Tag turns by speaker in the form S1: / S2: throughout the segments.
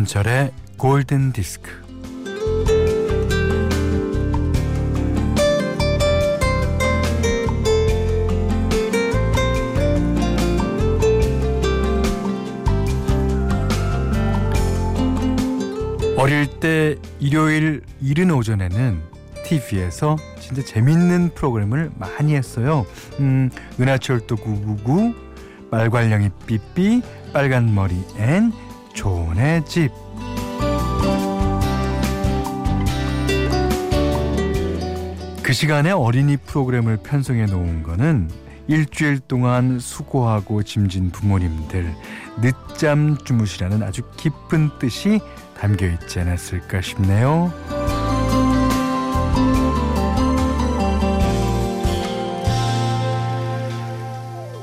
S1: 김현철의 골든 디스크. 어릴 때 일요일 이른 오전에는 TV에서 진짜 재밌는 프로그램을 많이 했어요. 음, 은하철도 999, 말괄량이 삐삐, 빨간 머리 앤, 초원의 집. 그 시간에 어린이 프로그램을 편성해 놓은 거는 일주일 동안 수고하고 짐진 부모님들 늦잠 주무시라는 아주 깊은 뜻이 담겨 있지 않았을까 싶네요.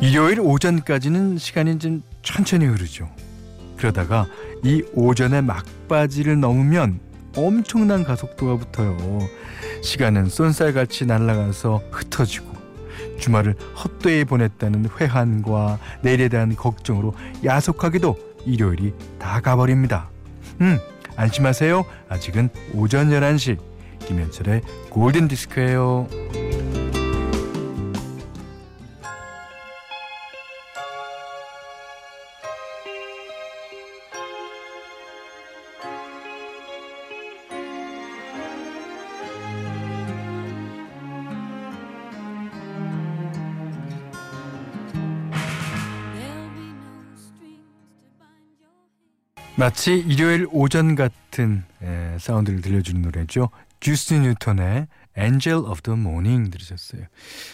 S1: 일요일 오전까지는 시간이 좀 천천히 흐르죠. 그러다가 이 오전의 막바지를 넘으면 엄청난 가속도가 붙어요. 시간은 쏜살같이 날아가서 흩어지고 주말을 헛되이 보냈다는 회한과 내일에 대한 걱정으로 야속하게도 일요일이 다 가버립니다. 음, 안심하세요. 아직은 오전 11시 김현철의 골든디스크예요. 마치 일요일 오전 같은 에, 사운드를 들려주는 노래죠. 주스 뉴턴의 Angel of the Morning 들으셨어요.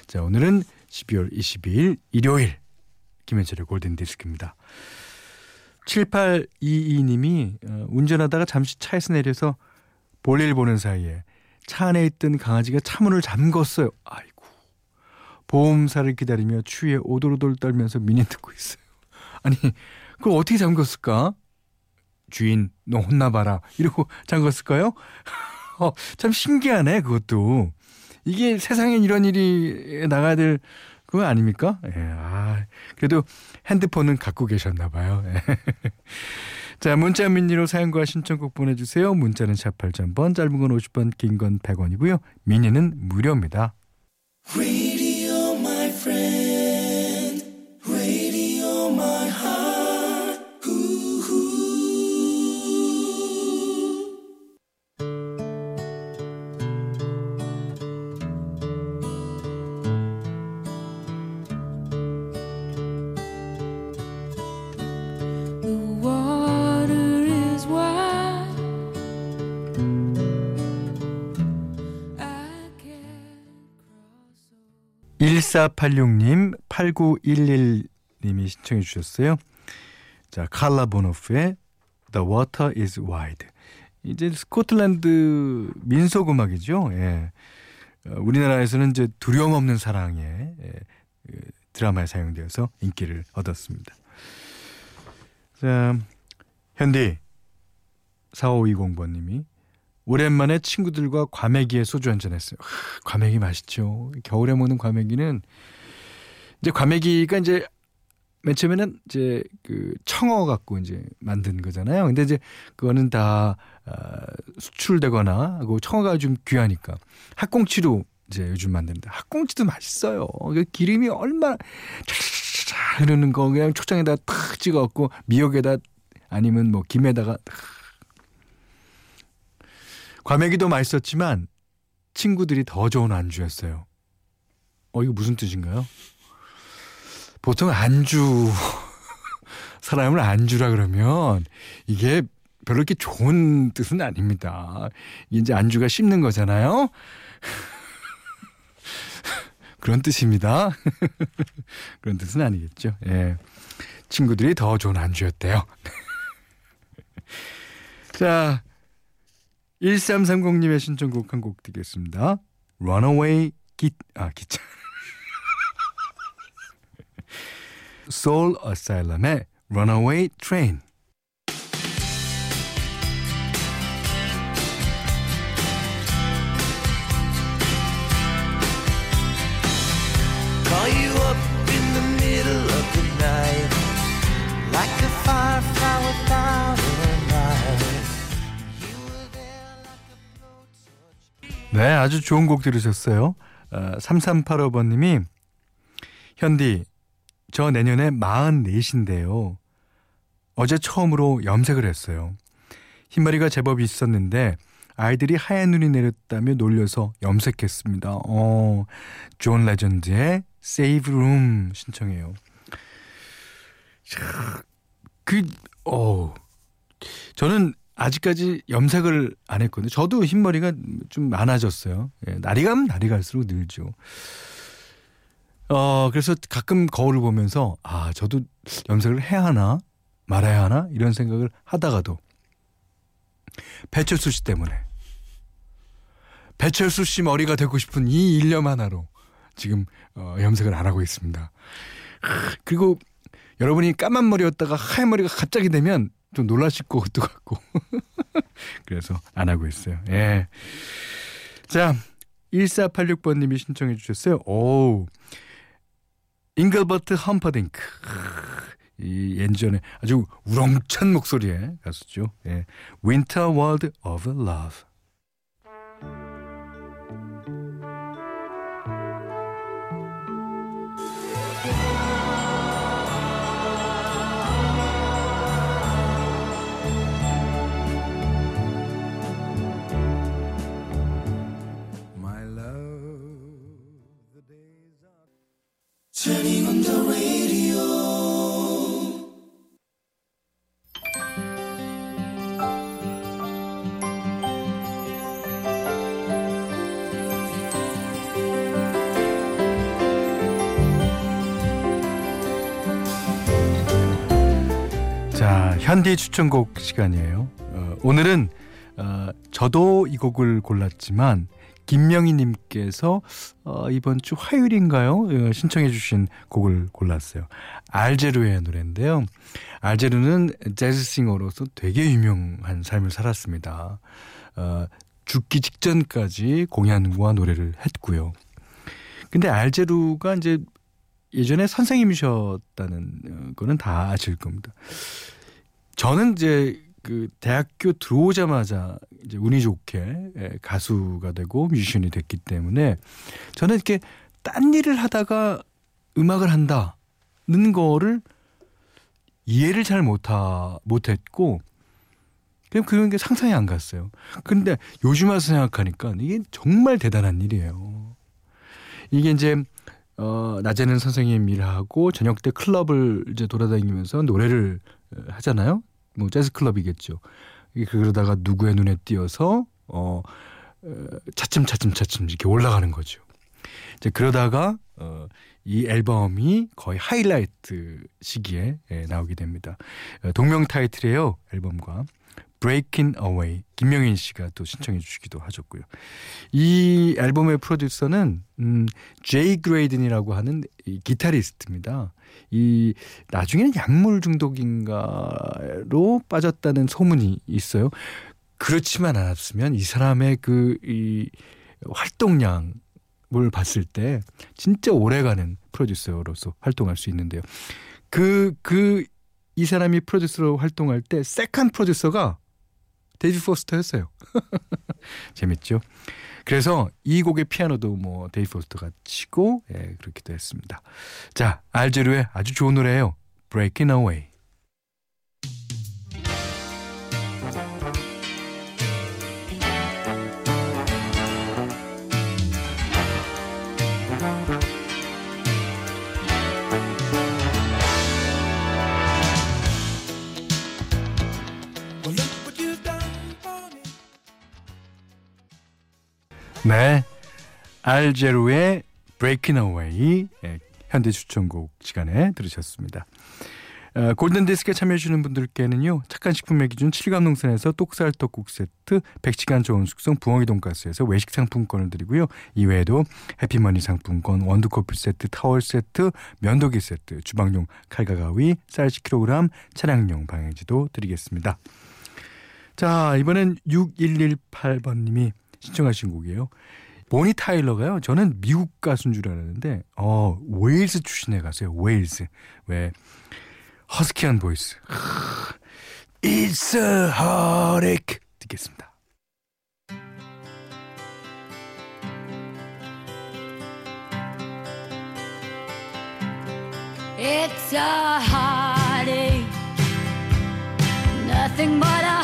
S1: 자, 오늘은 12월 22일 일요일 김현철의 골든 디스크입니다. 7822님이 어, 운전하다가 잠시 차에서 내려서 볼일 보는 사이에 차 안에 있던 강아지가 차 문을 잠궜어요. 아이고. 보험사를 기다리며 추위에 오돌오돌 떨면서 미니 듣고 있어요. 아니, 그걸 어떻게 잠궜을까? 주인 너 혼나봐라 이러고 잠갔을까요? 어, 참 신기하네 그것도 이게 세상에 이런 일이 나가야 될 그거 아닙니까? 예, 아, 그래도 핸드폰은 갖고 계셨나 봐요. 예. 자, 문자 미니로 사연과 신청곡 보내주세요. 문자는 샵 8000번, 짧은 건 50번, 긴 건 100원이고요. 미니는 무료입니다. 1486님, 8911님이 신청해 주셨어요. 자, 칼라 보노프의 The Water is Wide. 이제 스코틀랜드 민속 음악이죠. 예. 어, 우리나라에서는 이제 두려움 없는 사랑의 예, 그 드라마에 사용되어서 인기를 얻었습니다. 자, 현디 4520번님이 오랜만에 친구들과 과메기에 소주 한잔 했어요. 하, 과메기 맛있죠. 겨울에 먹는 과메기는 이제 과메기가 이제 맨 처음에는 이제 그 청어 갖고 이제 만든 거잖아요. 근데 이제 그거는 다 아, 수출되거나 하고 청어가 좀 귀하니까 학꽁치로 이제 요즘 만드는데 학꽁치도 맛있어요. 그 기름이 얼마나 잘 흐르는 거 그냥 초장에다 탁 찍어갖고 미역에다 아니면 뭐 김에다가 과메기도 맛있었지만 친구들이 더 좋은 안주였어요. 어 이거 무슨 뜻인가요? 보통 안주 사람을 안주라 그러면 이게 별로 이렇게 좋은 뜻은 아닙니다. 이제 안주가 씹는 거잖아요. 그런 뜻입니다. 그런 뜻은 아니겠죠. 예. 친구들이 더 좋은 안주였대요. 자, 1330님의 신청곡 한곡 드리겠습니다. Runaway 기, 아, 기차. Soul Asylum의 Runaway Train. 네, 아주 좋은 곡 들으셨어요. 어, 3385번님이 현디, 저 내년에 44인데요. 어제 처음으로 염색을 했어요. 흰머리가 제법 있었는데 아이들이 하얀 눈이 내렸다며 놀려서 염색했습니다. 어, 존 레전드의 Save Room 신청해요. 자, 그, 어, 저는 아직까지 염색을 안 했거든요. 저도 흰머리가 좀 많아졌어요. 예, 날이 가면 날이 갈수록 늘죠. 어, 그래서 가끔 거울을 보면서, 아, 저도 염색을 해야 하나? 말아야 하나? 이런 생각을 하다가도, 배철수 씨 때문에, 배철수 씨 머리가 되고 싶은 이 일념 하나로 지금, 어, 염색을 안 하고 있습니다. 그리고 여러분이 까만 머리였다가 하얀 머리가 갑자기 되면 좀 놀라실 것도 같고. 그래서 안 하고 있어요. 예. 자, 1486번님이 신청해 주셨어요. 오. 잉글버트 험퍼딩크. 이 예전에 아주 우렁찬 목소리의 가수죠. 예. Winter World of Love. 자, 현디 추천곡 시간이에요. 어, 오늘은 어, 저도 이 곡을 골랐지만 김명희님께서 어, 이번 주 화요일인가요? 어, 신청해주신 곡을 골랐어요. 알제루의 노래인데요. 알제루는 재즈싱어로서 되게 유명한 삶을 살았습니다. 어, 죽기 직전까지 공연과 노래를 했고요. 근데 알제루가 이제 예전에 선생님이셨다는 어, 거는 다 아실 겁니다. 저는 이제 그 대학교 들어오자마자 이제 운이 좋게 예, 가수가 되고 뮤지션이 됐기 때문에 저는 이렇게 딴 일을 하다가 음악을 한다는 거를 이해를 잘 못하 못했고 그냥 그런 게 상상이 안 갔어요. 근데 요즘 와서 생각하니까 이게 정말 대단한 일이에요. 이게 이제 어, 낮에는 선생님 일하고 저녁 때 클럽을 이제 돌아다니면서 노래를 어, 하잖아요. 뭐 재즈 클럽이겠죠. 그러다가 누구의 눈에 띄어서 어, 어 차츰 차츰 차츰 이렇게 올라가는 거죠. 이제 그러다가 어, 이 앨범이 거의 하이라이트 시기에 예, 나오게 됩니다. 어, 동명 타이틀이에요. 앨범과 Breaking Away 김명인 씨가 또 신청해 주시기도 하셨고요. 이 앨범의 프로듀서는 음, 제이 그레이든이라고 하는 이 기타리스트입니다. 이 나중에는 약물 중독인가로 빠졌다는 소문이 있어요. 그렇지만 않았으면 이 사람의 그 이 활동량을 봤을 때 진짜 오래가는 프로듀서로서 활동할 수 있는데요. 그 그 이 사람이 프로듀서로 활동할 때 second 프로듀서가 데이빗 포스터였어요. 재밌죠? 그래서 이 곡의 피아노도 뭐 데이빗 포스터가 치고 예, 그렇기도 했습니다. 자, 알 자로의 아주 좋은 노래예요. Breaking Away. 네. 알제루의 Breaking Away 예, 현대 추천곡 시간에 들으셨습니다. 어, 골든디스크에 참여해주시는 분들께는요. 착한 식품의 기준 7감 농산에서 똑살 떡국 세트 100시간 좋은 숙성 부엉이 돈가스에서 외식 상품권을 드리고요. 이외에도 해피머니 상품권 원두커피 세트 타월 세트 면도기 세트 주방용 칼과 가위 쌀 10kg 차량용 방향지도 드리겠습니다. 자 이번엔 6118번님이 신청하신 곡이에요. 보니 타일러가요. 저는 미국 가수인 줄 알았는데 어 웨일스 출신의 가수예요. 웨일스 왜 허스키한 voice. It's a heartache 듣겠습니다.
S2: It's a nothing but a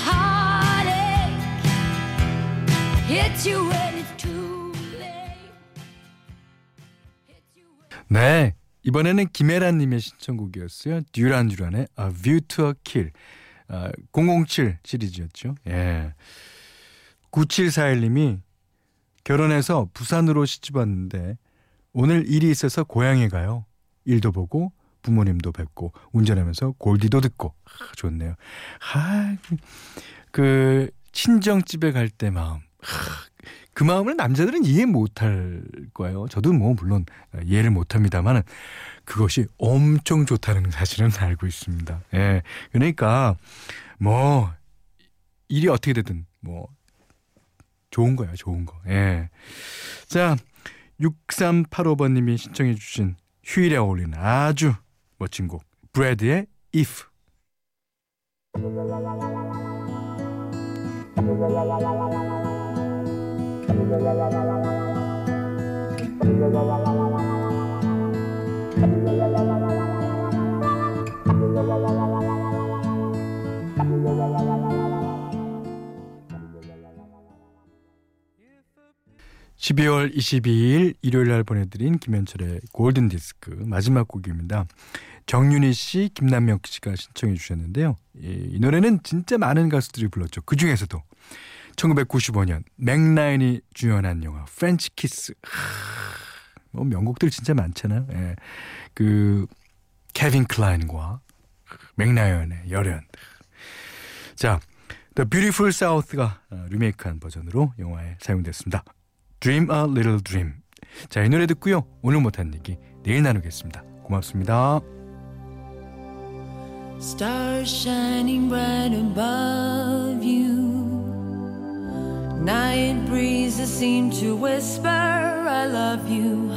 S1: 네. 이번에는 김혜란 님의 신청곡이었어요. 듀란 듀란의 A View to a Kill. 아, 007 시리즈였죠. 예. 9741 님이 결혼해서 부산으로 시집 왔는데 오늘 일이 있어서 고향에 가요. 일도 보고 부모님도 뵙고 운전하면서 골디도 듣고 아, 좋네요. 아, 그 친정집에 갈 때 마음. 아, 그 마음을 남자들은 이해 못할 거예요. 저도 뭐 물론 이해를 못합니다만 그것이 엄청 좋다는 사실은 알고 있습니다. 예, 그러니까 뭐 일이 어떻게 되든 뭐 좋은 거야, 좋은 거. 예. 자, 6385번님이 신청해 주신 휴일에 어울리는 아주 멋진 곡 브래드의 If (12월 22일) 일요일 날 보내드린 김현철의 골든 디스크 마지막 곡입니다. 정윤희 씨, 김남명 씨가 신청해 주셨는데요. 이, 이 노래는 진짜 많은 가수들이 불렀죠. 그 중에서도 1995년 맥라이언이 주연한 영화 프렌치 키스. 뭐 명곡들 진짜 많잖아요. 예. 그 케빈 클라인과 맥라이언의 열연. 자, The Beautiful South가 어, 리메이크한 버전으로 영화에 사용됐습니다. Dream a Little Dream. 자, 이 노래 듣고요. 오늘 못한 얘기 내일 나누겠습니다. 고맙습니다.
S2: Stars shining bright above you. Night breezes seem to whisper, I love you.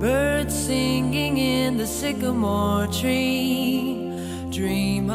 S2: Birds singing in the sycamore tree. Dream